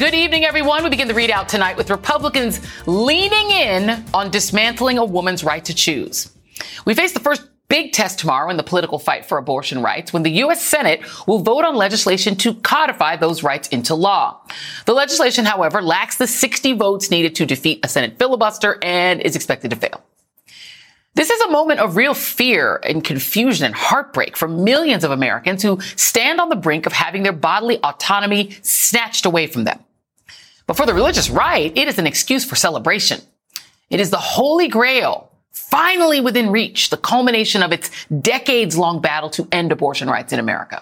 Good evening, everyone. We begin the ReidOut tonight with Republicans leaning in on dismantling a woman's right to choose. We face the first big test tomorrow in the political fight for abortion rights when the U.S. Senate will vote on legislation to codify those rights into law. The legislation, however, lacks the 60 votes needed to defeat a Senate filibuster and is expected to fail. This is a moment of real fear and confusion and heartbreak for millions of Americans who stand on the brink of having their bodily autonomy snatched away from them. But for the religious right, it is an excuse for celebration. It is the holy grail, finally within reach, the culmination of its decades long battle to end abortion rights in America.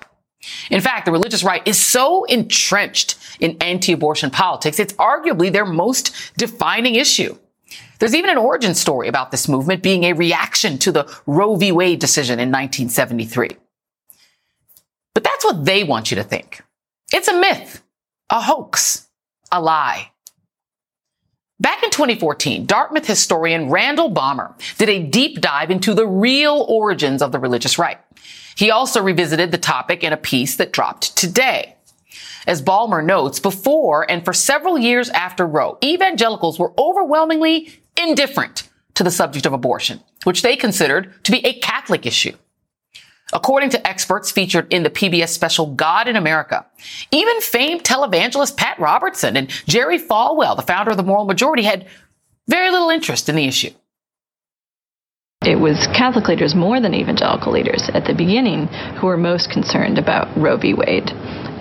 In fact, the religious right is so entrenched in anti-abortion politics, it's arguably their most defining issue. There's even an origin story about this movement being a reaction to the Roe v. Wade decision in 1973. But that's what they want you to think. It's a myth, a hoax, a lie. Back in 2014, Dartmouth historian Randall Balmer did a deep dive into the real origins of the religious right. He also revisited the topic in a piece that dropped today. As Balmer notes, before and for several years after Roe, evangelicals were overwhelmingly indifferent to the subject of abortion, which they considered to be a Catholic issue. According to experts featured in the PBS special God in America, even famed televangelist Pat Robertson and Jerry Falwell, the founder of the Moral Majority, had very little interest in the issue. It was Catholic leaders more than evangelical leaders at the beginning who were most concerned about Roe v. Wade.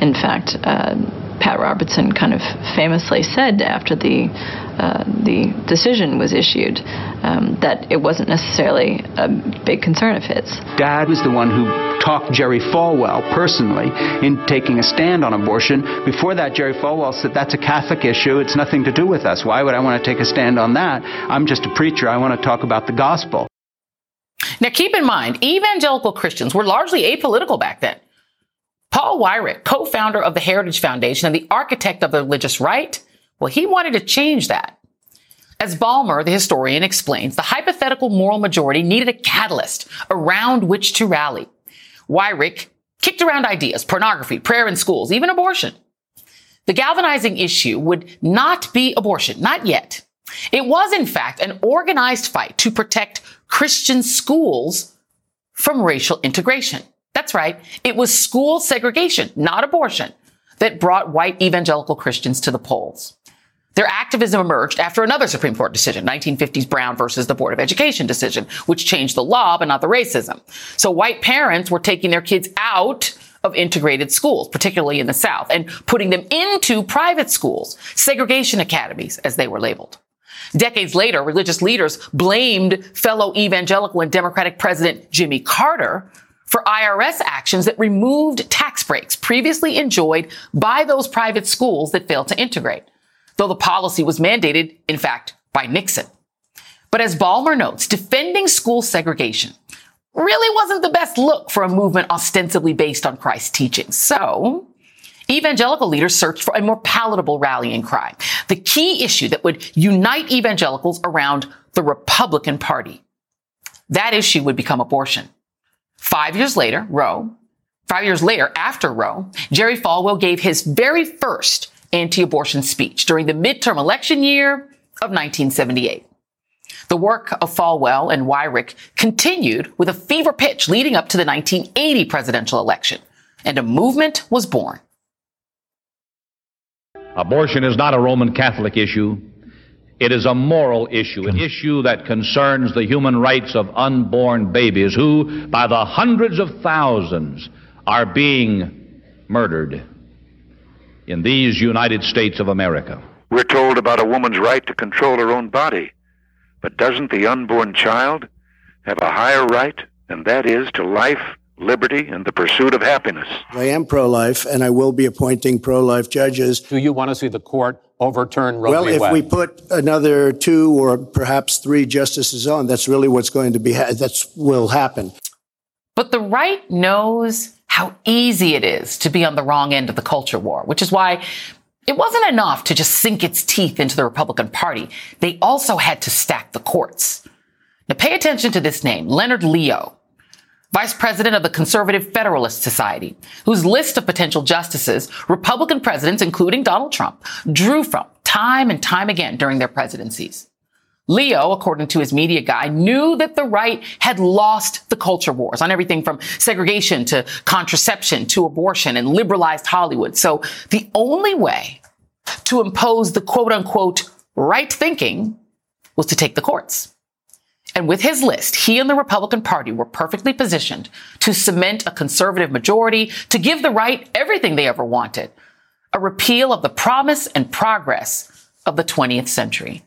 In fact, uh, Pat Robertson kind of famously said after the uh, the decision was issued um, that it wasn't necessarily a big concern of his. Dad was the one who talked Jerry Falwell personally in taking a stand on abortion. Before that, Jerry Falwell said, That's a Catholic issue. It's nothing to do with us. Why would I want to take a stand on that? I'm just a preacher. I want to talk about the gospel. Now, keep in mind, evangelical Christians were largely apolitical back then. Paul Weyrich, co-founder of the Heritage Foundation and the architect of the religious right, well, he wanted to change that. As Balmer, the historian, explains, the hypothetical moral majority needed a catalyst around which to rally. Weyrich kicked around ideas, pornography, prayer in schools, even abortion. The galvanizing issue would not be abortion, not yet. It was, in fact, an organized fight to protect Christian schools from racial integration. That's right. It was school segregation, not abortion, that brought white evangelical Christians to the polls. Their activism emerged after another Supreme Court decision, 1950s Brown versus the Board of Education decision, which changed the law, but not the racism. So white parents were taking their kids out of integrated schools, particularly in the South, and putting them into private schools, segregation academies, as they were labeled. Decades later, religious leaders blamed fellow evangelical and Democratic President Jimmy Carter for IRS actions that removed tax breaks previously enjoyed by those private schools that failed to integrate, though the policy was mandated, in fact, by Nixon. But as Balmer notes, defending school segregation really wasn't the best look for a movement ostensibly based on Christ's teachings. So, evangelical leaders searched for a more palatable rallying cry, the key issue that would unite evangelicals around the Republican Party. That issue would become abortion. Five years later, Roe, five years later, after Roe, Jerry Falwell gave his very first anti-abortion speech during the midterm election year of 1978. The work of Falwell and Weyrich continued with a fever pitch leading up to the 1980 presidential election, and a movement was born. Abortion is not a Roman Catholic issue. It is a moral issue, an issue that concerns the human rights of unborn babies who, by the hundreds of thousands, are being murdered in these United States of America. We're told about a woman's right to control her own body. But doesn't the unborn child have a higher right, and that is to life liberty, and the pursuit of happiness. I am pro life, and I will be appointing pro life judges. Do you want to see the court overturn Roe Well, v. if we put another two or perhaps three justices on, that's really what's going to be, ha- that's will happen. But the right knows how easy it is to be on the wrong end of the culture war, which is why it wasn't enough to just sink its teeth into the Republican Party. They also had to stack the courts. Now pay attention to this name, Leonard Leo, vice president of the Conservative Federalist Society, whose list of potential justices Republican presidents, including Donald Trump, drew from time and time again during their presidencies. Leo, according to his media guy, knew that the right had lost the culture wars on everything from segregation to contraception to abortion and liberalized Hollywood. So the only way to impose the quote unquote right thinking was to take the courts. And with his list, he and the Republican Party were perfectly positioned to cement a conservative majority, to give the right everything they ever wanted, a repeal of the promise and progress of the 20th century.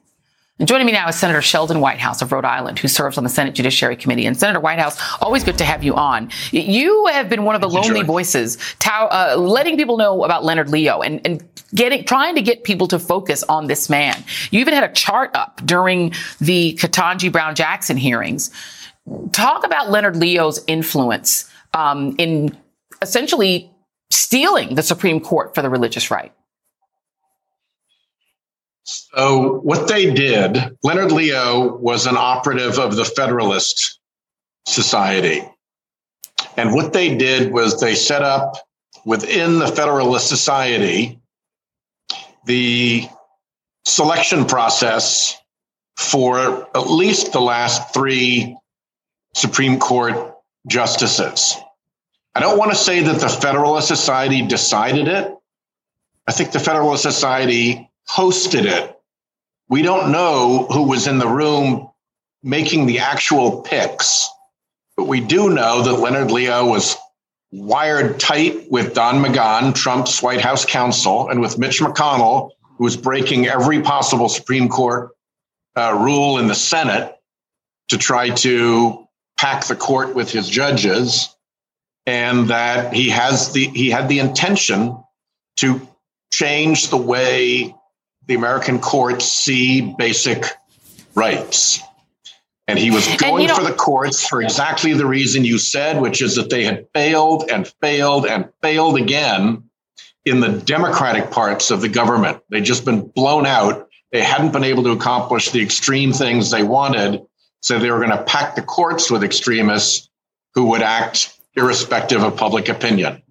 And joining me now is Senator Sheldon Whitehouse of Rhode Island, who serves on the Senate Judiciary Committee. And Senator Whitehouse, always good to have you on. You have been one of the lonely voices, tow- uh, letting people know about Leonard Leo and, and getting, trying to get people to focus on this man. You even had a chart up during the Ketanji Brown Jackson hearings. Talk about Leonard Leo's influence um, in essentially stealing the Supreme Court for the religious right. So, what they did, Leonard Leo was an operative of the Federalist Society. And what they did was they set up within the Federalist Society the selection process for at least the last three Supreme Court justices. I don't want to say that the Federalist Society decided it. I think the Federalist Society hosted it. We don't know who was in the room making the actual picks, but we do know that Leonard Leo was wired tight with Don McGahn, Trump's White House counsel, and with Mitch McConnell, who was breaking every possible Supreme Court uh, rule in the Senate to try to pack the court with his judges, and that he has the he had the intention to change the way the American courts see basic rights. And he was going for the courts for exactly the reason you said, which is that they had failed and failed and failed again in the democratic parts of the government. They'd just been blown out. They hadn't been able to accomplish the extreme things they wanted. So they were going to pack the courts with extremists who would act irrespective of public opinion.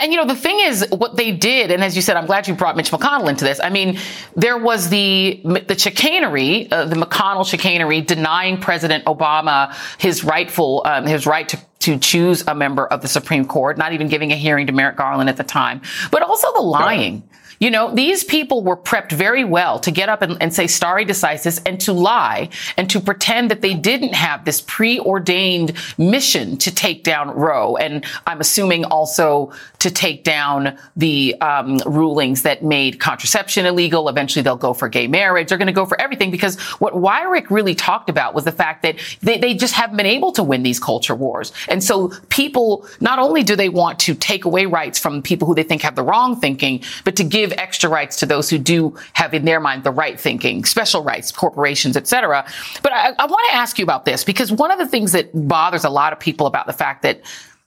And you know, the thing is, what they did, and as you said, I'm glad you brought Mitch McConnell into this. I mean, there was the the chicanery, uh, the McConnell chicanery, denying President Obama his rightful um, his right to to choose a member of the Supreme Court, not even giving a hearing to Merrick Garland at the time, but also the lying. You know, these people were prepped very well to get up and, and say stare decisis and to lie and to pretend that they didn't have this preordained mission to take down Roe. And I'm assuming also to take down the um, rulings that made contraception illegal. Eventually they'll go for gay marriage. They're going to go for everything because what Weyrich really talked about was the fact that they, they just haven't been able to win these culture wars. And so people, not only do they want to take away rights from people who they think have the wrong thinking, but to give extra rights to those who do have in their mind the right thinking, special rights, corporations, et cetera. But I, I want to ask you about this because one of the things that bothers a lot of people about the fact that,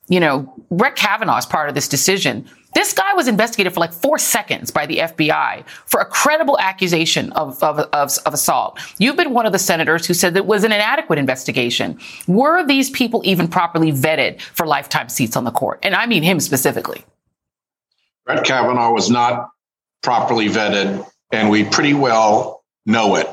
you know, Brett Kavanaugh is part of this decision. This guy was investigated for like four seconds by the FBI for a credible accusation of, of, of, of assault. You've been one of the senators who said that it was an inadequate investigation. Were these people even properly vetted for lifetime seats on the court? And I mean him specifically. Brett Kavanaugh was not properly vetted, and we pretty well know it.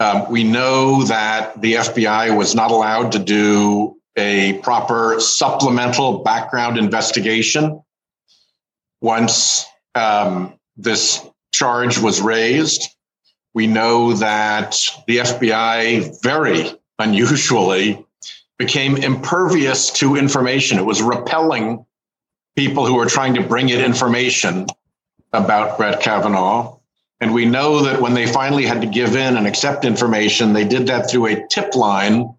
Um, we know that the FBI was not allowed to do a proper supplemental background investigation once um, this charge was raised. We know that the FBI very unusually became impervious to information. It was repelling people who were trying to bring it information about Brett Kavanaugh. And we know that when they finally had to give in and accept information, they did that through a tip line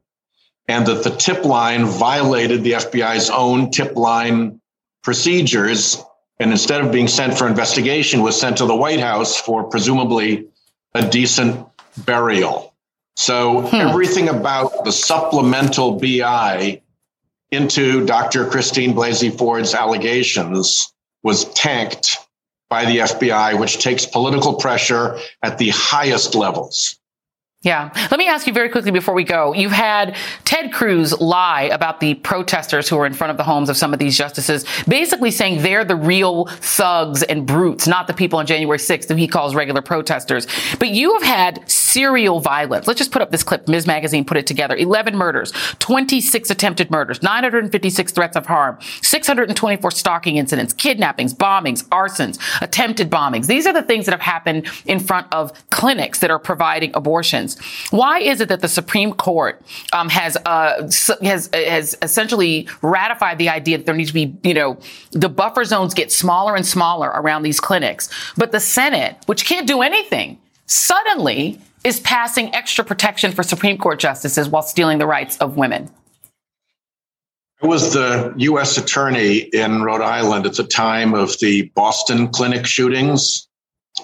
and that the tip line violated the FBI's own tip line procedures. And instead of being sent for investigation, was sent to the White House for presumably a decent burial. So hmm. everything about the supplemental BI into Dr. Christine Blasey Ford's allegations was tanked by the FBI, which takes political pressure at the highest levels. Yeah. Let me ask you very quickly before we go. You've had Ted Cruz lie about the protesters who are in front of the homes of some of these justices, basically saying they're the real thugs and brutes, not the people on January 6th who he calls regular protesters. But you have had serial violence. Let's just put up this clip. Ms. Magazine put it together. 11 murders, 26 attempted murders, 956 threats of harm, 624 stalking incidents, kidnappings, bombings, arsons, attempted bombings. These are the things that have happened in front of clinics that are providing abortions. Why is it that the Supreme Court um, has uh, has has essentially ratified the idea that there needs to be, you know, the buffer zones get smaller and smaller around these clinics, but the Senate, which can't do anything, suddenly is passing extra protection for Supreme Court justices while stealing the rights of women? I was the U.S. attorney in Rhode Island at the time of the Boston clinic shootings.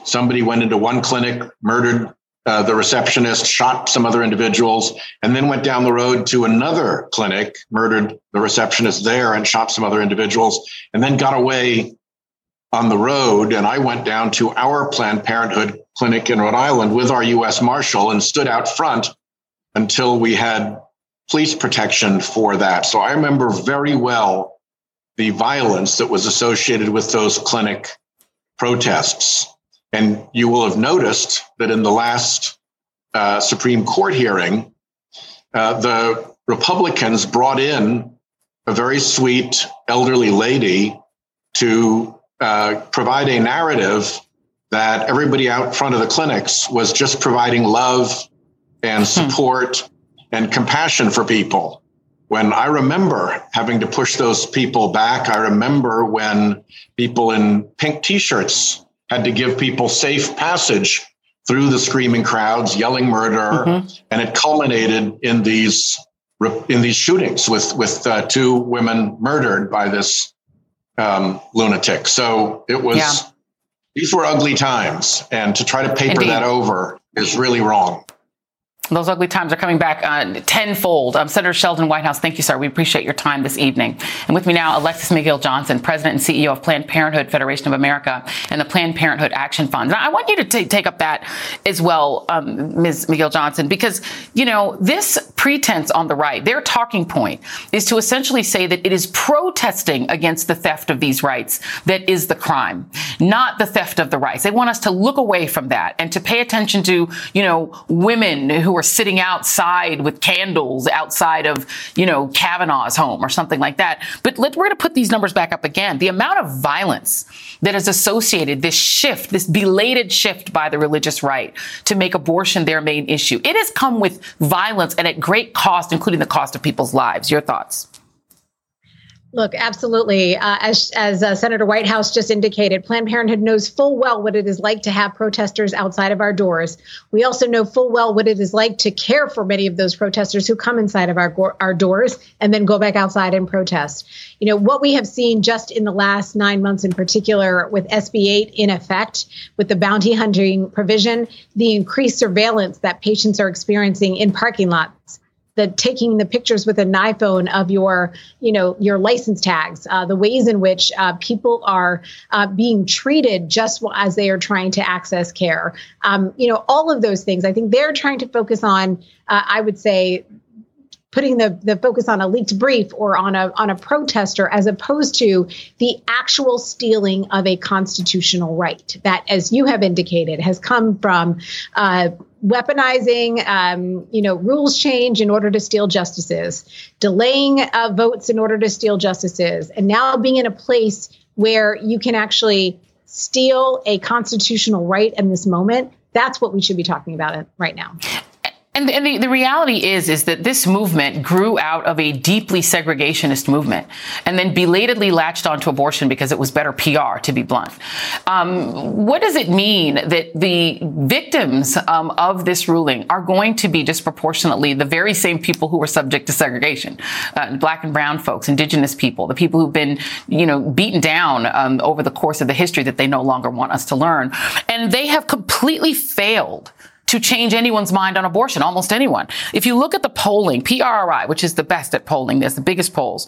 Somebody went into one clinic, murdered uh, the receptionist shot some other individuals and then went down the road to another clinic, murdered the receptionist there and shot some other individuals, and then got away on the road. And I went down to our Planned Parenthood clinic in Rhode Island with our U.S. Marshal and stood out front until we had police protection for that. So I remember very well the violence that was associated with those clinic protests. And you will have noticed that in the last uh, Supreme Court hearing, uh, the Republicans brought in a very sweet elderly lady to uh, provide a narrative that everybody out front of the clinics was just providing love and hmm. support and compassion for people. When I remember having to push those people back, I remember when people in pink t shirts had to give people safe passage through the screaming crowds, yelling murder, mm-hmm. and it culminated in these in these shootings with with uh, two women murdered by this um, lunatic. So it was yeah. these were ugly times, and to try to paper Indeed. that over is really wrong. Those ugly times are coming back uh, tenfold. Um, Senator Sheldon Whitehouse, thank you, sir. We appreciate your time this evening. And with me now, Alexis McGill Johnson, President and CEO of Planned Parenthood Federation of America and the Planned Parenthood Action Fund. And I want you to t- take up that as well, um, Ms. McGill Johnson, because, you know, this pretense on the right, their talking point is to essentially say that it is protesting against the theft of these rights that is the crime, not the theft of the rights. They want us to look away from that and to pay attention to, you know, women who who are sitting outside with candles outside of, you know, Kavanaugh's home or something like that. But let, we're going to put these numbers back up again. The amount of violence that is associated, this shift, this belated shift by the religious right to make abortion their main issue. It has come with violence and at great cost, including the cost of people's lives. Your thoughts? Look, absolutely. Uh, as as uh, Senator Whitehouse just indicated, Planned Parenthood knows full well what it is like to have protesters outside of our doors. We also know full well what it is like to care for many of those protesters who come inside of our our doors and then go back outside and protest. You know what we have seen just in the last nine months, in particular, with SB 8 in effect, with the bounty hunting provision, the increased surveillance that patients are experiencing in parking lots the taking the pictures with an iPhone of your, you know, your license tags, uh, the ways in which uh, people are uh, being treated just as they are trying to access care. Um, you know, all of those things. I think they're trying to focus on. Uh, I would say putting the, the focus on a leaked brief or on a on a protester as opposed to the actual stealing of a constitutional right that as you have indicated has come from uh, weaponizing, um, you know, rules change in order to steal justices, delaying uh, votes in order to steal justices, and now being in a place where you can actually steal a constitutional right in this moment. That's what we should be talking about right now. And, and the, the, reality is, is that this movement grew out of a deeply segregationist movement and then belatedly latched onto abortion because it was better PR, to be blunt. Um, what does it mean that the victims um, of this ruling are going to be disproportionately the very same people who were subject to segregation? Uh, black and brown folks, indigenous people, the people who've been, you know, beaten down um, over the course of the history that they no longer want us to learn. And they have completely failed to change anyone's mind on abortion, almost anyone. If you look at the polling, PRRI, which is the best at polling, there's the biggest polls.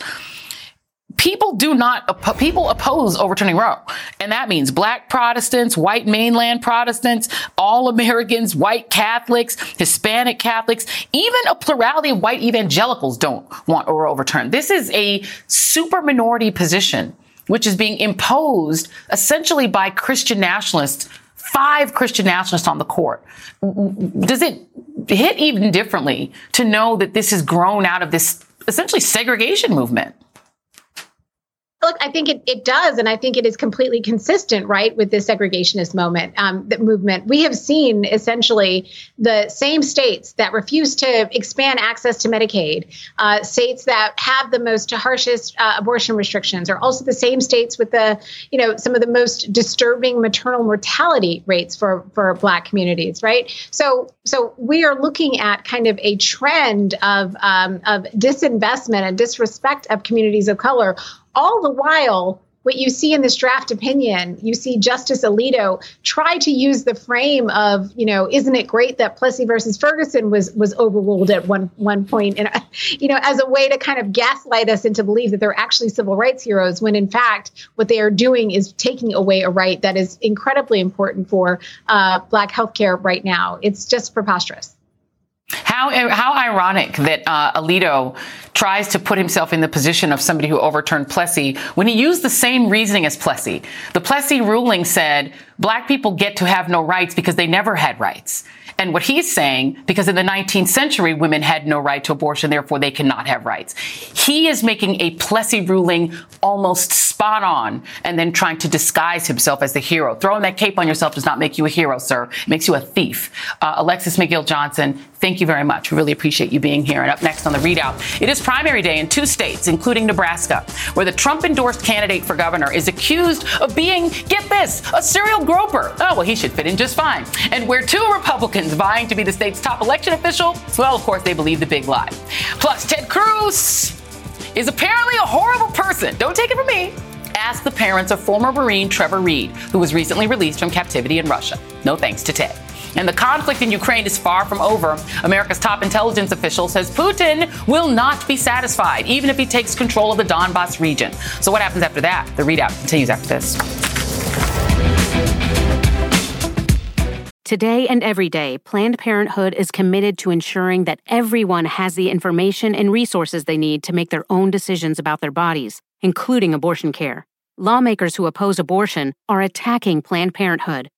People do not, people oppose overturning Roe. And that means black Protestants, white mainline Protestants, all Americans, white Catholics, Hispanic Catholics, even a plurality of white evangelicals don't want Roe overturned. This is a super minority position, which is being imposed essentially by Christian nationalists five Christian nationalists on the court. Does it hit even differently to know that this has grown out of this essentially segregation movement? Look, I think it, it does, and I think it is completely consistent, right, with this segregationist moment, um, the movement. We have seen essentially the same states that refuse to expand access to Medicaid, uh, states that have the most harshest uh, abortion restrictions, are also the same states with the, you know, some of the most disturbing maternal mortality rates for for Black communities, right? So, so we are looking at kind of a trend of um, of disinvestment and disrespect of communities of color all the while, what you see in this draft opinion, you see Justice Alito try to use the frame of, you know, isn't it great that Plessy versus Ferguson was was overruled at one one point, and you know, as a way to kind of gaslight us into believe that they're actually civil rights heroes, when in fact what they are doing is taking away a right that is incredibly important for uh, Black healthcare right now. It's just preposterous. How how ironic that uh, Alito tries to put himself in the position of somebody who overturned Plessy when he used the same reasoning as Plessy. The Plessy ruling said black people get to have no rights because they never had rights. And what he's saying, because in the 19th century, women had no right to abortion, therefore they cannot have rights. He is making a Plessy ruling almost spot on and then trying to disguise himself as the hero. Throwing that cape on yourself does not make you a hero, sir. It makes you a thief. Uh, Alexis McGill Johnson, thank you very much. We really appreciate you being here. And up next on the ReidOut, it is primary day in two states, including Nebraska, where the Trump endorsed candidate for governor is accused of being, get this, a serial groper. Oh, well, he should fit in just fine. And where two Republicans vying to be the state's top election official, well, of course, they believe the big lie. Plus, Ted Cruz is apparently a horrible person. Don't take it from me. Ask the parents of former Marine Trevor Reed, who was recently released from captivity in Russia. No thanks to Ted. And the conflict in Ukraine is far from over. America's top intelligence official says Putin will not be satisfied, even if he takes control of the Donbass region. So, what happens after that? The ReidOut continues after this. Today and every day, Planned Parenthood is committed to ensuring that everyone has the information and resources they need to make their own decisions about their bodies, including abortion care. Lawmakers who oppose abortion are attacking Planned Parenthood,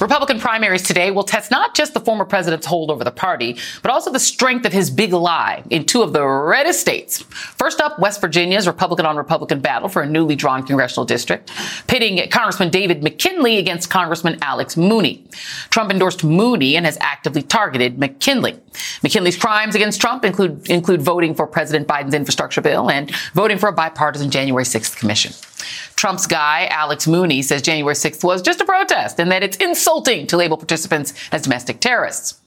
Republican primaries today will test not just the former president's hold over the party, but also the strength of his big lie in two of the reddest states. First up, West Virginia's Republican on Republican battle for a newly drawn congressional district, pitting Congressman David McKinley against Congressman Alex Mooney. Trump endorsed Mooney and has actively targeted McKinley. McKinley's crimes against Trump include, include voting for President Biden's infrastructure bill and voting for a bipartisan January 6th commission. Trump's guy, Alex Mooney, says January 6th was just a protest and that it's insulting to label participants as domestic terrorists.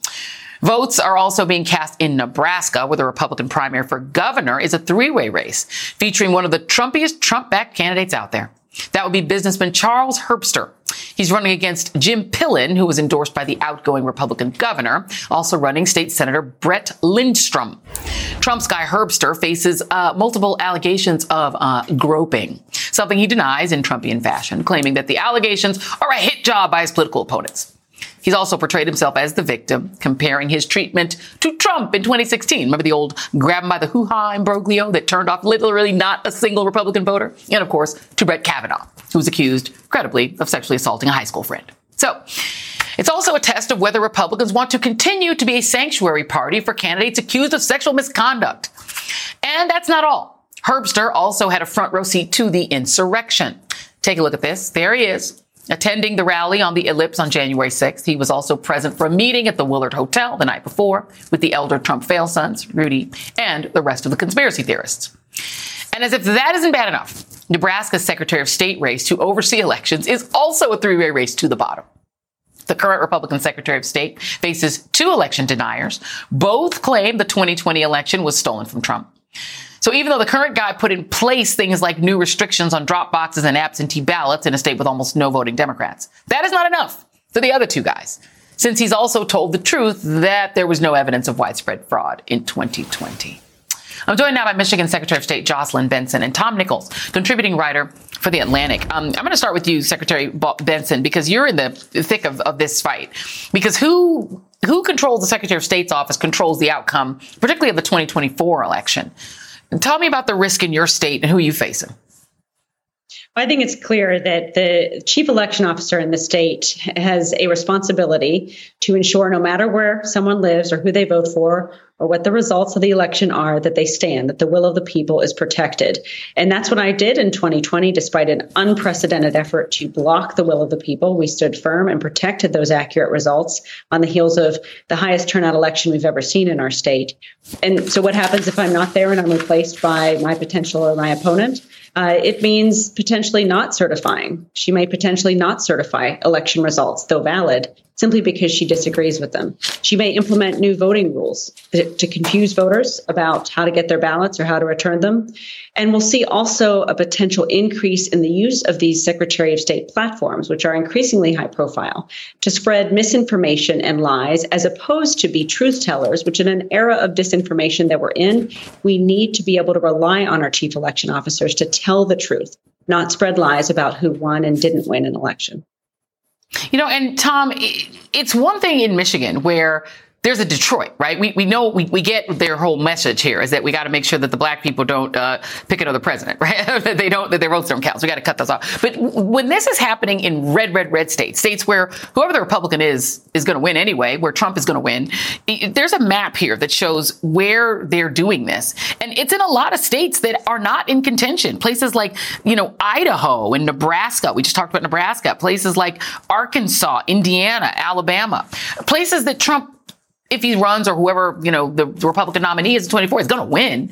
Votes are also being cast in Nebraska, where the Republican primary for governor is a three-way race, featuring one of the Trumpiest Trump-backed candidates out there. That would be businessman Charles Herbster. He's running against Jim Pillen, who was endorsed by the outgoing Republican governor, also running State Senator Brett Lindstrom. Trump's guy Herbster faces uh, multiple allegations of uh, groping, something he denies in Trumpian fashion, claiming that the allegations are a hit job by his political opponents. He's also portrayed himself as the victim, comparing his treatment to Trump in 2016. Remember the old grab him by the hoo-ha imbroglio that turned off literally not a single Republican voter? And of course, to Brett Kavanaugh, who was accused, credibly, of sexually assaulting a high school friend. So, it's also a test of whether Republicans want to continue to be a sanctuary party for candidates accused of sexual misconduct. And that's not all. Herbster also had a front row seat to the insurrection. Take a look at this. There he is, Attending the rally on the Ellipse on January 6th, he was also present for a meeting at the Willard Hotel the night before with the elder Trump fail sons, Rudy, and the rest of the conspiracy theorists. And as if that isn't bad enough, Nebraska's Secretary of State race to oversee elections is also a three-way race to the bottom. The current Republican Secretary of State faces two election deniers. Both claim the 2020 election was stolen from Trump. So even though the current guy put in place things like new restrictions on drop boxes and absentee ballots in a state with almost no voting Democrats, that is not enough for the other two guys, since he's also told the truth that there was no evidence of widespread fraud in 2020. I'm joined now by Michigan Secretary of State Jocelyn Benson and Tom Nichols, contributing writer for The Atlantic. Um, I'm going to start with you, Secretary Benson, because you're in the thick of, of this fight. Because who who controls the Secretary of State's office controls the outcome, particularly of the 2024 election. Tell me about the risk in your state and who you facing. I think it's clear that the chief election officer in the state has a responsibility to ensure no matter where someone lives or who they vote for or what the results of the election are, that they stand, that the will of the people is protected. And that's what I did in 2020, despite an unprecedented effort to block the will of the people. We stood firm and protected those accurate results on the heels of the highest turnout election we've ever seen in our state. And so, what happens if I'm not there and I'm replaced by my potential or my opponent? Uh, it means potentially not certifying. She may potentially not certify election results, though valid, simply because she disagrees with them. She may implement new voting rules to confuse voters about how to get their ballots or how to return them. And we'll see also a potential increase in the use of these Secretary of State platforms, which are increasingly high profile, to spread misinformation and lies as opposed to be truth tellers, which in an era of disinformation that we're in, we need to be able to rely on our chief election officers to tell the truth, not spread lies about who won and didn't win an election. You know, and Tom, it's one thing in Michigan where there's a Detroit, right? We, we know, we, we get their whole message here is that we got to make sure that the black people don't uh, pick another president, right? that they don't, that their votes don't count. So we got to cut those off. But when this is happening in red, red, red states, states where whoever the Republican is, is going to win anyway, where Trump is going to win, there's a map here that shows where they're doing this. And it's in a lot of states that are not in contention. Places like, you know, Idaho and Nebraska. We just talked about Nebraska. Places like Arkansas, Indiana, Alabama. Places that Trump if he runs or whoever, you know, the Republican nominee is in 24 is going to win.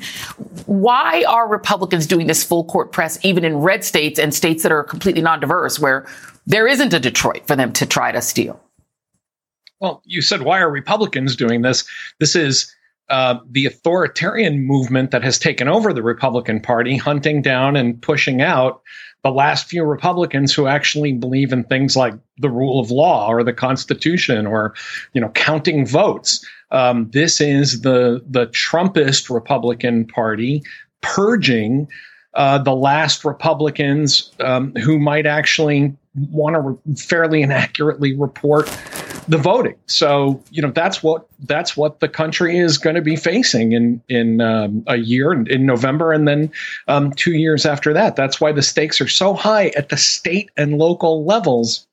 Why are Republicans doing this full court press even in red states and states that are completely non-diverse where there isn't a Detroit for them to try to steal? Well, you said, why are Republicans doing this? This is uh, the authoritarian movement that has taken over the Republican Party, hunting down and pushing out the last few Republicans who actually believe in things like the rule of law or the Constitution or, you know, counting votes. Um, this is the the Trumpist Republican Party purging uh, the last Republicans um, who might actually want to re- fairly and accurately report the voting. So you know that's what that's what the country is going to be facing in in um, a year in November and then um, two years after that. That's why the stakes are so high at the state and local levels,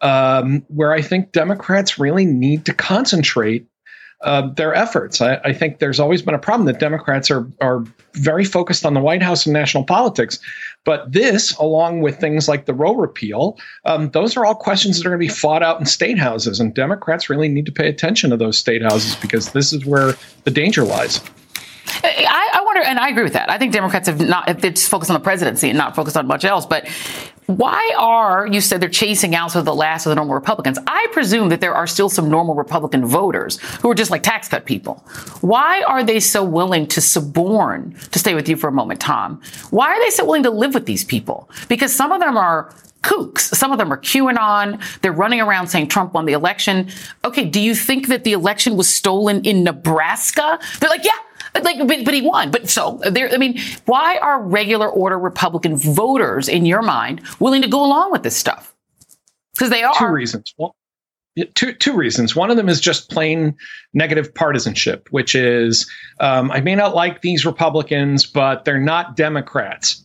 um, where I think Democrats really need to concentrate uh, their efforts. I, I, think there's always been a problem that Democrats are are very focused on the White House and national politics, but this, along with things like the Roe repeal, um, those are all questions that are going to be fought out in state houses, and Democrats really need to pay attention to those state houses because this is where the danger lies. I, I wonder, and I agree with that. I think Democrats have not, they're just focused on the presidency and not focused on much else. But why are you said they're chasing out sort of the last of the normal Republicans? I presume that there are still some normal Republican voters who are just like tax cut people. Why are they so willing to suborn? To stay with you for a moment, Tom. Why are they so willing to live with these people? Because some of them are kooks. Some of them are QAnon. They're running around saying Trump won the election. Okay, do you think that the election was stolen in Nebraska? They're like, yeah, like, but, but he won. But so there, I mean, why are regular order Republican voters, in your mind, willing to go along with this stuff? Because they are. Two reasons. Well, two two reasons. One of them is just plain negative partisanship, which is um, I may not like these Republicans, but they're not Democrats.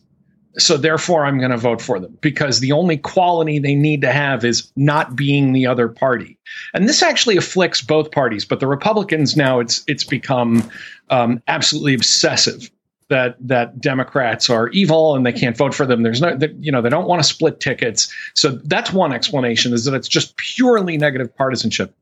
So therefore, I'm going to vote for them because the only quality they need to have is not being the other party. And this actually afflicts both parties, but the Republicans now it's it's become um, absolutely obsessive that that Democrats are evil and they can't vote for them. There's no, you know, they don't want to split tickets. So that's one explanation is that it's just purely negative partisanship.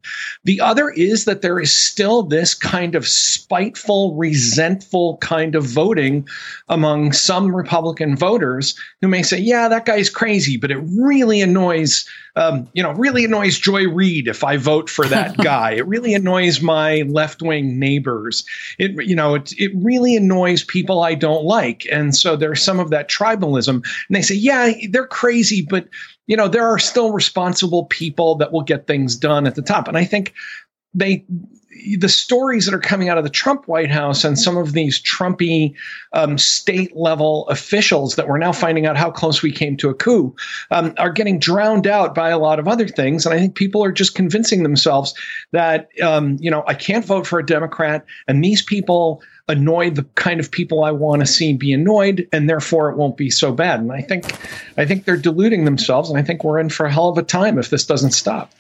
The other is that there is still this kind of spiteful, resentful kind of voting among some Republican voters who may say, "Yeah, that guy's crazy," but it really annoys um, you know, really annoys Joy Reid if I vote for that guy. it really annoys my left wing neighbors. It, you know, it, it really annoys people I don't like. And so there's some of that tribalism. And they say, yeah, they're crazy, but, you know, there are still responsible people that will get things done at the top. And I think they the stories that are coming out of the Trump White House and some of these Trumpy um, state level officials that we're now finding out how close we came to a coup um, are getting drowned out by a lot of other things. And I think people are just convincing themselves that, um, you know, I can't vote for a Democrat and these people annoy the kind of people I want to see be annoyed, and therefore it won't be so bad. And I think, I think they're deluding themselves, and I think we're in for a hell of a time if this doesn't stop.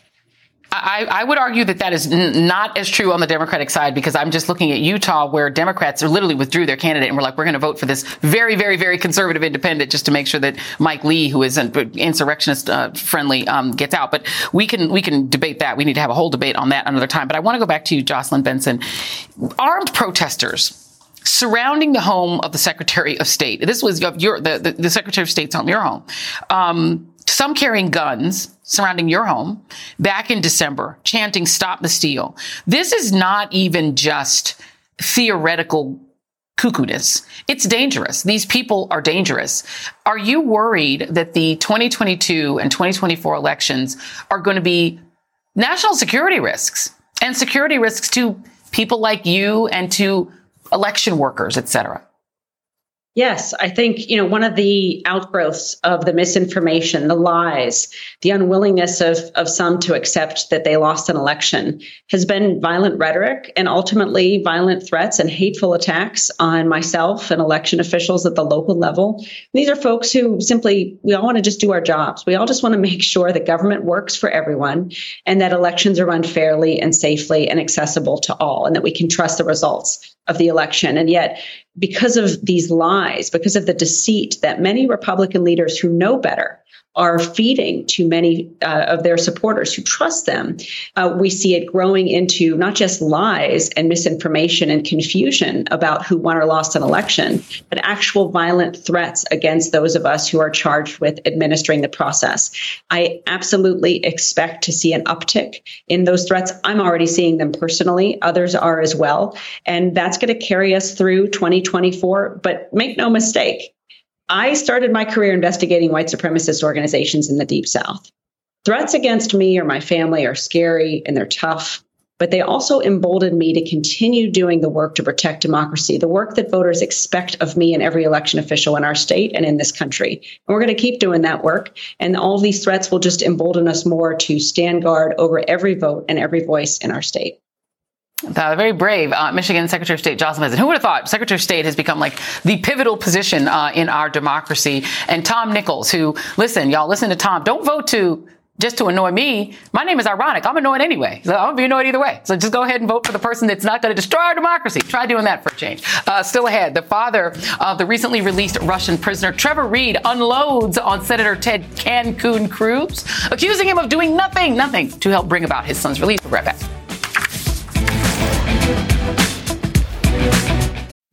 I, I, would argue that that is n- not as true on the Democratic side because I'm just looking at Utah where Democrats are literally withdrew their candidate and were like, we're going to vote for this very, very, very conservative independent just to make sure that Mike Lee, who is an insurrectionist uh, friendly, um, gets out. But we can we can debate that. We need to have a whole debate on that another time. But I want to go back to you, Jocelyn Benson. Armed protesters surrounding the home of the Secretary of State. This was your the, the, the Secretary of State's home, your home. Um, some carrying guns surrounding your home back in December, chanting "Stop the Steal." This is not even just theoretical cuckoo-ness. It's dangerous. These people are dangerous. Are you worried that the 2022 and 2024 elections are going to be national security risks and security risks to people like you and to election workers, et cetera? Yes, I think, you know, one of the outgrowths of the misinformation, the lies, the unwillingness of, of some to accept that they lost an election has been violent rhetoric and ultimately violent threats and hateful attacks on myself and election officials at the local level. These are folks who simply, we all want to just do our jobs. We all just want to make sure that government works for everyone and that elections are run fairly and safely and accessible to all and that we can trust the results of the election. And yet, because of these lies, because of the deceit that many Republican leaders who know better are feeding to many uh, of their supporters who trust them, uh, we see it growing into not just lies and misinformation and confusion about who won or lost an election, but actual violent threats against those of us who are charged with administering the process. I absolutely expect to see an uptick in those threats. I'm already seeing them personally, others are as well. And that's going to carry us through 2024. But make no mistake, I started my career investigating white supremacist organizations in the Deep South. Threats against me or my family are scary and they're tough, but they also emboldened me to continue doing the work to protect democracy, the work that voters expect of me and every election official in our state and in this country. And we're going to keep doing that work. And all these threats will just embolden us more to stand guard over every vote and every voice in our state. Uh, very brave. Uh, Michigan Secretary of State Jocelyn Benson. Who would have thought Secretary of State has become like the pivotal position uh, in our democracy? And Tom Nichols, who, listen, y'all, listen to Tom. Don't vote to just to annoy me. My name is ironic. I'm annoyed anyway. So I'm gonna be annoyed either way. So just go ahead and vote for the person that's not going to destroy our democracy. Try doing that for a change. Uh, still ahead, the father of the recently released Russian prisoner Trevor Reed unloads on Senator Ted Cancun Cruz, accusing him of doing nothing, nothing to help bring about his son's release. We'll right back.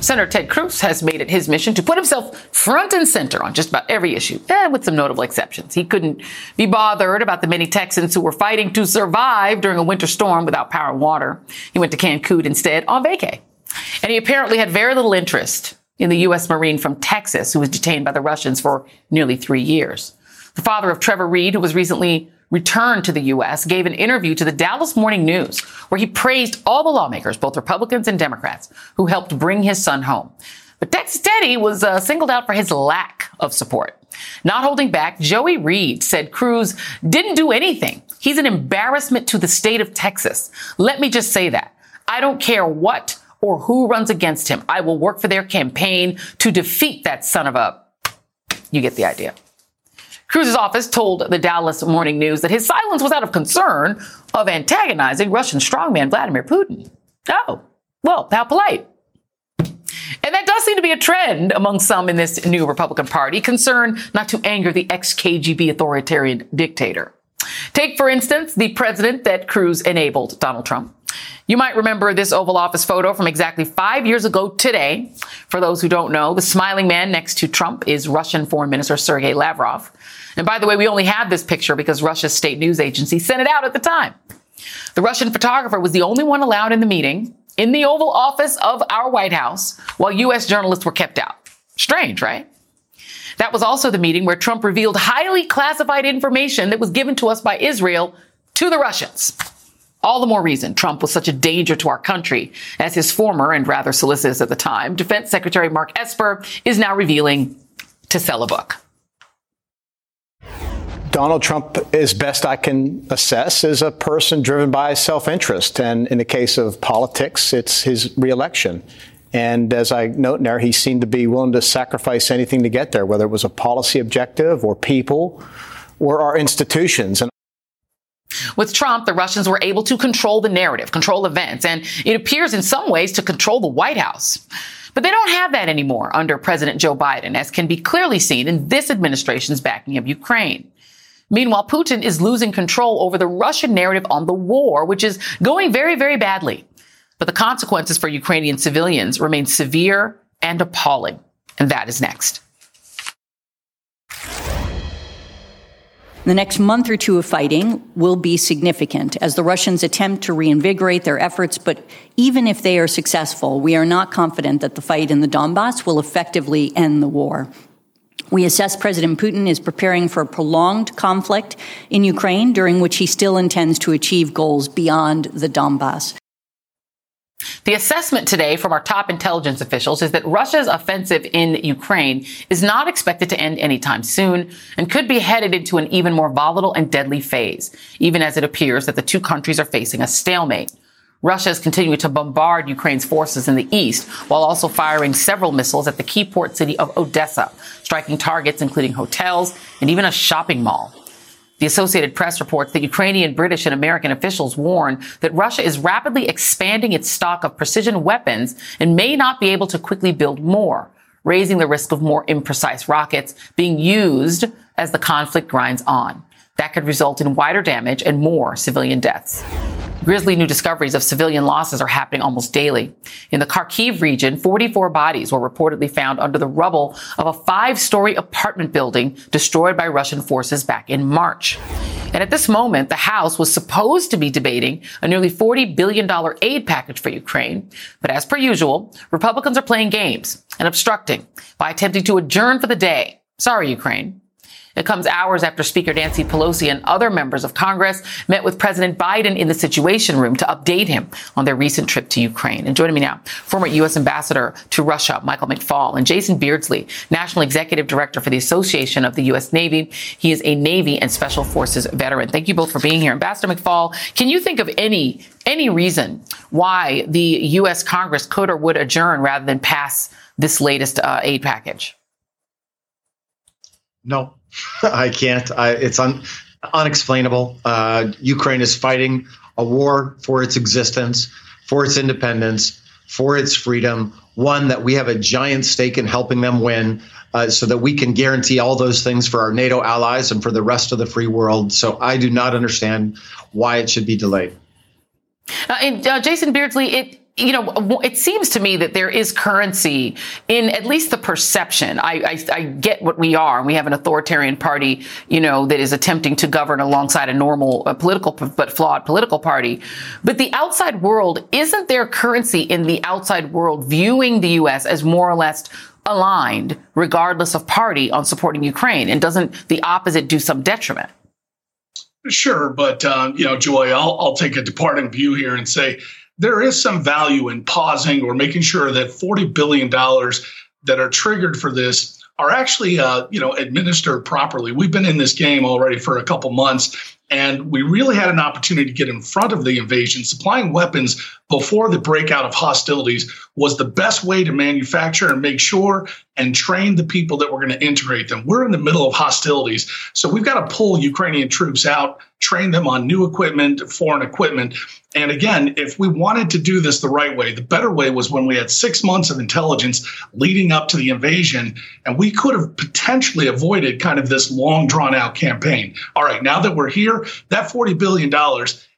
Senator Ted Cruz has made it his mission to put himself front and center on just about every issue, eh, with some notable exceptions. He couldn't be bothered about the many Texans who were fighting to survive during a winter storm without power and water. He went to Cancun instead on vacay. And he apparently had very little interest in the U.S. Marine from Texas who was detained by the Russians for nearly three years. The father of Trevor Reed, who was recently returned to the U.S., gave an interview to the Dallas Morning News where he praised all the lawmakers, both Republicans and Democrats, who helped bring his son home. But Texas Teddy was uh, singled out for his lack of support. Not holding back, Joey Reed said Cruz didn't do anything. He's an embarrassment to the state of Texas. Let me just say that. I don't care what or who runs against him. I will work for their campaign to defeat that son of a. You get the idea. Cruz's office told the Dallas Morning News that his silence was out of concern of antagonizing Russian strongman Vladimir Putin. Oh, well, how polite. And that does seem to be a trend among some in this new Republican Party, concerned not to anger the ex KGB authoritarian dictator. Take, for instance, the president that Cruz enabled, Donald Trump. You might remember this Oval Office photo from exactly five years ago today. For those who don't know, the smiling man next to Trump is Russian Foreign Minister Sergei Lavrov. And by the way, we only have this picture because Russia's state news agency sent it out at the time. The Russian photographer was the only one allowed in the meeting in the Oval Office of our White House while U.S. journalists were kept out. Strange, right? That was also the meeting where Trump revealed highly classified information that was given to us by Israel to the Russians. All the more reason Trump was such a danger to our country, as his former and rather solicitous at the time, Defense Secretary Mark Esper is now revealing to sell a book. Donald Trump, as best I can assess, is a person driven by self interest. And in the case of politics, it's his reelection. And as I note there, he seemed to be willing to sacrifice anything to get there, whether it was a policy objective or people or our institutions. And with Trump, the Russians were able to control the narrative, control events, and it appears in some ways to control the White House. But they don't have that anymore under President Joe Biden, as can be clearly seen in this administration's backing of Ukraine. Meanwhile, Putin is losing control over the Russian narrative on the war, which is going very, very badly. But the consequences for Ukrainian civilians remain severe and appalling. And that is next. The next month or two of fighting will be significant as the Russians attempt to reinvigorate their efforts. But even if they are successful, we are not confident that the fight in the Donbass will effectively end the war. We assess President Putin is preparing for a prolonged conflict in Ukraine during which he still intends to achieve goals beyond the Donbass. The assessment today from our top intelligence officials is that Russia's offensive in Ukraine is not expected to end anytime soon and could be headed into an even more volatile and deadly phase, even as it appears that the two countries are facing a stalemate. Russia is continuing to bombard Ukraine's forces in the east while also firing several missiles at the key port city of Odessa, striking targets including hotels and even a shopping mall. The Associated Press reports that Ukrainian, British, and American officials warn that Russia is rapidly expanding its stock of precision weapons and may not be able to quickly build more, raising the risk of more imprecise rockets being used as the conflict grinds on. That could result in wider damage and more civilian deaths. Grisly new discoveries of civilian losses are happening almost daily. In the Kharkiv region, 44 bodies were reportedly found under the rubble of a five-story apartment building destroyed by Russian forces back in March. And at this moment, the House was supposed to be debating a nearly $40 billion aid package for Ukraine. But as per usual, Republicans are playing games and obstructing by attempting to adjourn for the day. Sorry, Ukraine. It comes hours after Speaker Nancy Pelosi and other members of Congress met with President Biden in the Situation Room to update him on their recent trip to Ukraine. And joining me now, former U.S. Ambassador to Russia, Michael McFaul, and Jason Beardsley, National Executive Director for the Association of the U.S. Navy. He is a Navy and Special Forces veteran. Thank you both for being here. Ambassador McFaul, can you think of any any reason why the U.S. Congress could or would adjourn rather than pass this latest uh, aid package? No, I can't. I, it's un, unexplainable. Uh, Ukraine is fighting a war for its existence, for its independence, for its freedom, one that we have a giant stake in helping them win. Uh, so that we can guarantee all those things for our NATO allies and for the rest of the free world. So I do not understand why it should be delayed. Uh, and uh, Jason Beardsley, it you know, it seems to me that there is currency in at least the perception. I, I, I, get what we are. And we have an authoritarian party, you know, that is attempting to govern alongside a normal uh, political but flawed political party. But the outside world, isn't there currency in the outside world viewing the U.S. as more or less aligned, regardless of party, on supporting Ukraine? And doesn't the opposite do some detriment? Sure, but um, you know, Joy, I'll, I'll take a departing view here and say there is some value in pausing or making sure that $40 billion that are triggered for this are actually uh, you know administered properly. We've been in this game already for a couple months, and we really had an opportunity to get in front of the invasion. Supplying weapons before the breakout of hostilities was the best way to manufacture and make sure and train the people that were going to integrate them. We're in the middle of hostilities, so we've got to pull Ukrainian troops out, train them on new equipment, foreign equipment. And again, if we wanted to do this the right way, the better way was when we had six months of intelligence leading up to the invasion, and we could have potentially avoided kind of this long drawn out campaign. All right, now that we're here, that $40 billion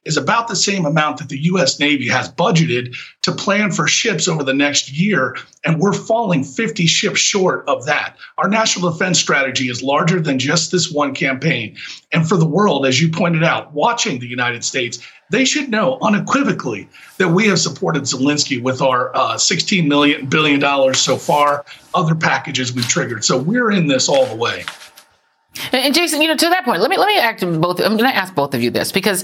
is about the same amount that the US Navy has budgeted to plan for ships over the next year. And we're falling 50 ships short of that. Our national defense strategy is larger than just this one campaign. And for the world, as you pointed out, watching the United States, they should know unequivocally that we have supported Zelensky with our uh, 16 million billion dollars so far, other packages we've triggered. So we're in this all the way. And Jason, you know, to that point, let me let me ask both. I'm going to ask both of you this because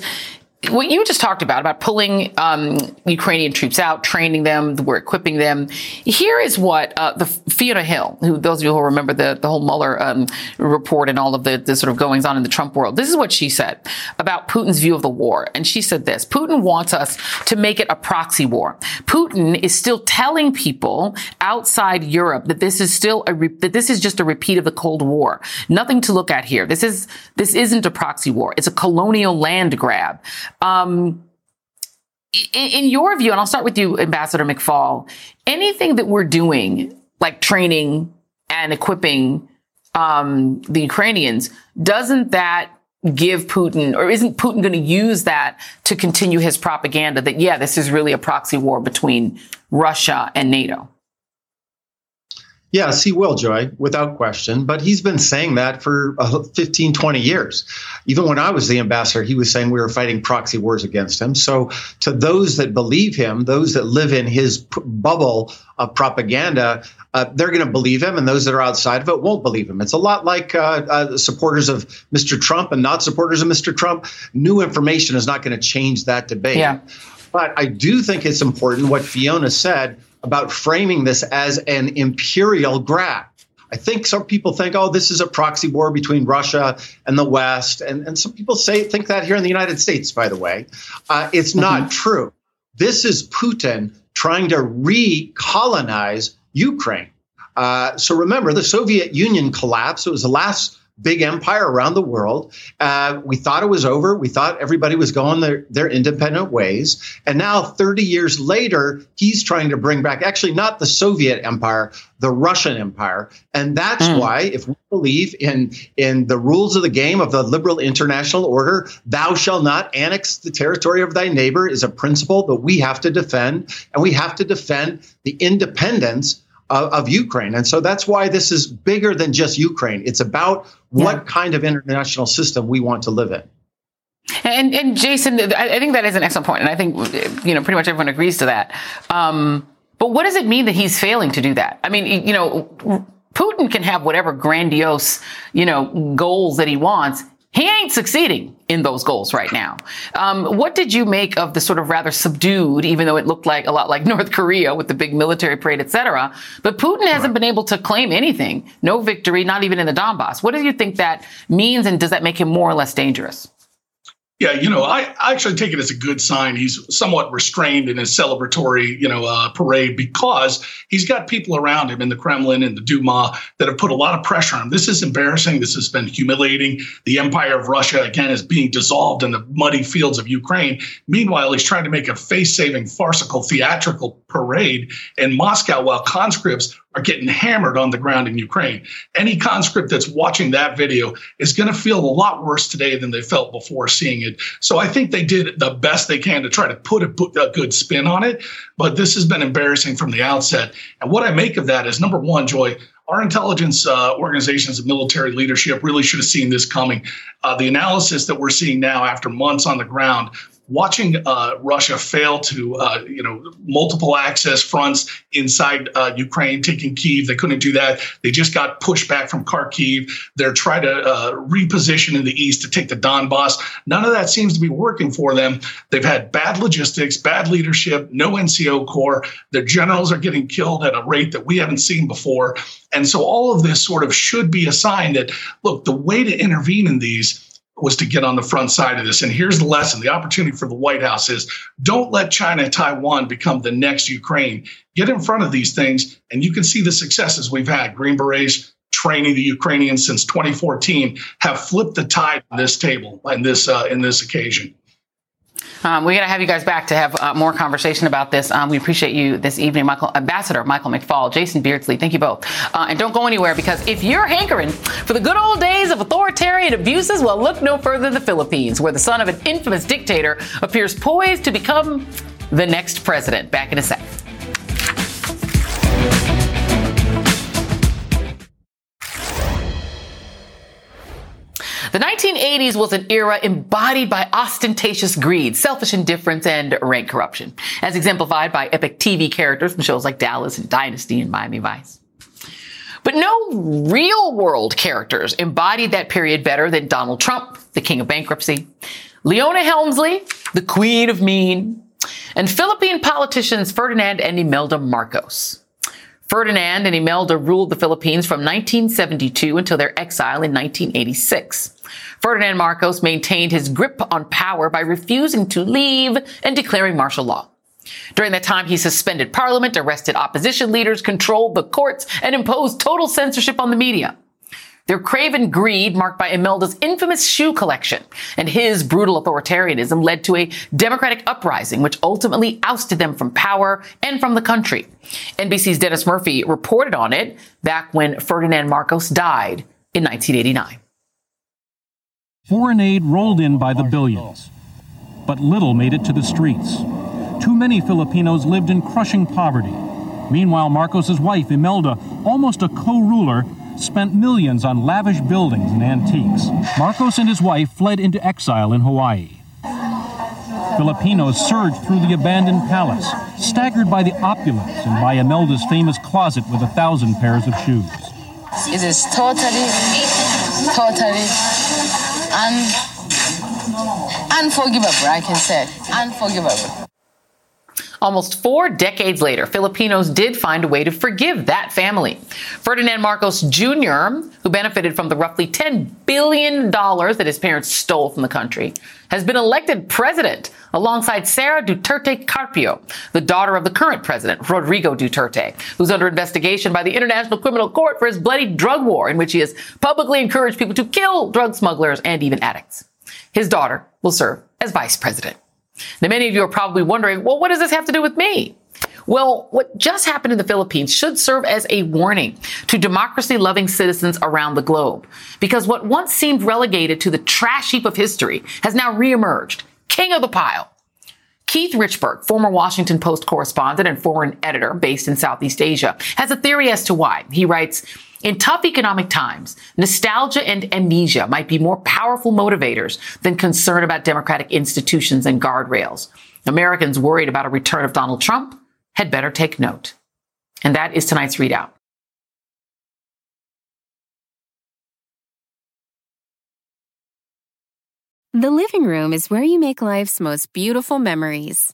what you just talked about about pulling um, Ukrainian troops out, training them, we're equipping them. Here is what uh, the Fiona Hill, who those of you who remember the the whole Mueller um, report and all of the, the sort of goings on in the Trump world. This is what she said about Putin's view of the war, and she said this: Putin wants us to make it a proxy war. Putin is still telling people outside Europe that this is still a re- that this is just a repeat of the Cold War. Nothing to look at here. This is this isn't a proxy war. It's a colonial land grab. Um, in, in your view, and I'll start with you, Ambassador McFaul, anything that we're doing, like training and equipping um, the Ukrainians, doesn't that give Putin, or isn't Putin going to use that to continue his propaganda that, yeah, this is really a proxy war between Russia and NATO? Yes, he will, Joy, without question. But he's been saying that for uh, 15, 20 years. Even when I was the ambassador, he was saying we were fighting proxy wars against him. So, to those that believe him, those that live in his p- bubble of propaganda, uh, they're going to believe him, and those that are outside of it won't believe him. It's a lot like uh, uh, supporters of Mr. Trump and not supporters of Mr. Trump. New information is not going to change that debate. Yeah. But I do think it's important what Fiona said about framing this as an imperial grab. I think some people think, oh, this is a proxy war between Russia and the West. And, and some people say think that here in the United States, by the way. Uh, it's mm-hmm. not true. This is Putin trying to recolonize Ukraine. Uh, so remember, the Soviet Union collapsed. It was the last big empire around the world. Uh, we thought it was over. We thought everybody was going their, their independent ways. And now, 30 years later, he's trying to bring back actually not the Soviet empire, the Russian empire. And that's mm. why, if we believe in, in the rules of the game of the liberal international order, thou shalt not annex the territory of thy neighbor is a principle that we have to defend. And we have to defend the independence of, of, Ukraine. And so that's why this is bigger than just Ukraine. It's about yeah. what kind of international system we want to live in. And, and Jason, I think that is an excellent point, and I think you know pretty much everyone agrees to that. Um, but what does it mean that he's failing to do that? I mean, you know, Putin can have whatever grandiose, you know, goals that he wants. He ain't succeeding in those goals right now. Um, what did you make of the sort of rather subdued, even though it looked like a lot like North Korea with the big military parade, et cetera? But Putin hasn't been able to claim anything, no victory, not even in the Donbass. What do you think that means, and does that make him more or less dangerous? Yeah, you know, I, I actually take it as a good sign. He's somewhat restrained in his celebratory, you know, uh, parade because he's got people around him in the Kremlin and the Duma that have put a lot of pressure on him. This is embarrassing. This has been humiliating. The empire of Russia, again, is being dissolved in the muddy fields of Ukraine. Meanwhile, he's trying to make a face saving, farcical, theatrical parade in Moscow while conscripts are getting hammered on the ground in Ukraine. Any conscript that's watching that video is going to feel a lot worse today than they felt before seeing it. So I think they did the best they can to try to put a, a good spin on it. But this has been embarrassing from the outset. And what I make of that is number one, Joy, our intelligence uh, organizations and military leadership really should have seen this coming. Uh, the analysis that we're seeing now after months on the ground watching uh, Russia fail to, uh, you know, multiple access fronts inside uh, Ukraine, taking Kiev. They couldn't do that. They just got pushed back from Kharkiv. They're trying to uh, reposition in the east to take the Donbass. None of that seems to be working for them. They've had bad logistics, bad leadership, no NCO corps. Their generals are getting killed at a rate that we haven't seen before. And so all of this sort of should be a sign that, look, the way to intervene in these was to get on the front side of this. And here's the lesson the opportunity for the White House is don't let China and Taiwan become the next Ukraine. Get in front of these things, and you can see the successes we've had. Green Berets training the Ukrainians since 2014 have flipped the tide on this table and this uh, in this occasion. Um, we're going to have you guys back to have uh, more conversation about this. Um, we appreciate you this evening, Michael, Ambassador Michael McFaul, Jason Beardsley. Thank you both. Uh, and don't go anywhere because if you're hankering for the good old days of authoritarian abuses, well, look no further than the Philippines, where the son of an infamous dictator appears poised to become the next president. Back in a sec. The 1980s was an era embodied by ostentatious greed, selfish indifference, and rank corruption, as exemplified by epic TV characters from shows like Dallas and Dynasty and Miami Vice. But no real world characters embodied that period better than Donald Trump, the king of bankruptcy, Leona Helmsley, the queen of mean, and Philippine politicians Ferdinand and Imelda Marcos. Ferdinand and Imelda ruled the Philippines from 1972 until their exile in 1986. Ferdinand Marcos maintained his grip on power by refusing to leave and declaring martial law. During that time, he suspended parliament, arrested opposition leaders, controlled the courts, and imposed total censorship on the media. Their craven greed, marked by Imelda's infamous shoe collection and his brutal authoritarianism, led to a democratic uprising, which ultimately ousted them from power and from the country. NBC's Dennis Murphy reported on it back when Ferdinand Marcos died in 1989. Foreign aid rolled in by the billions, but little made it to the streets. Too many Filipinos lived in crushing poverty. Meanwhile, Marcos's wife, Imelda, almost a co-ruler, spent millions on lavish buildings and antiques. Marcos and his wife fled into exile in Hawaii. Filipinos surged through the abandoned palace, staggered by the opulence and by Imelda's famous closet with a thousand pairs of shoes. It is totally, totally un- unforgivable, I can say. Unforgivable. Almost four decades later, Filipinos did find a way to forgive that family. Ferdinand Marcos Jr., who benefited from the roughly $10 billion that his parents stole from the country, has been elected president alongside Sara Duterte Carpio, the daughter of the current president, Rodrigo Duterte, who's under investigation by the International Criminal Court for his bloody drug war in which he has publicly encouraged people to kill drug smugglers and even addicts. His daughter will serve as vice president. Now, many of you are probably wondering, well, what does this have to do with me? Well, what just happened in the Philippines should serve as a warning to democracy loving citizens around the globe. Because what once seemed relegated to the trash heap of history has now reemerged, king of the pile. Keith Richburg, former Washington Post correspondent and foreign editor based in Southeast Asia, has a theory as to why. He writes, in tough economic times, nostalgia and amnesia might be more powerful motivators than concern about democratic institutions and guardrails. Americans worried about a return of Donald Trump had better take note. And that is tonight's ReidOut. The living room is where you make life's most beautiful memories.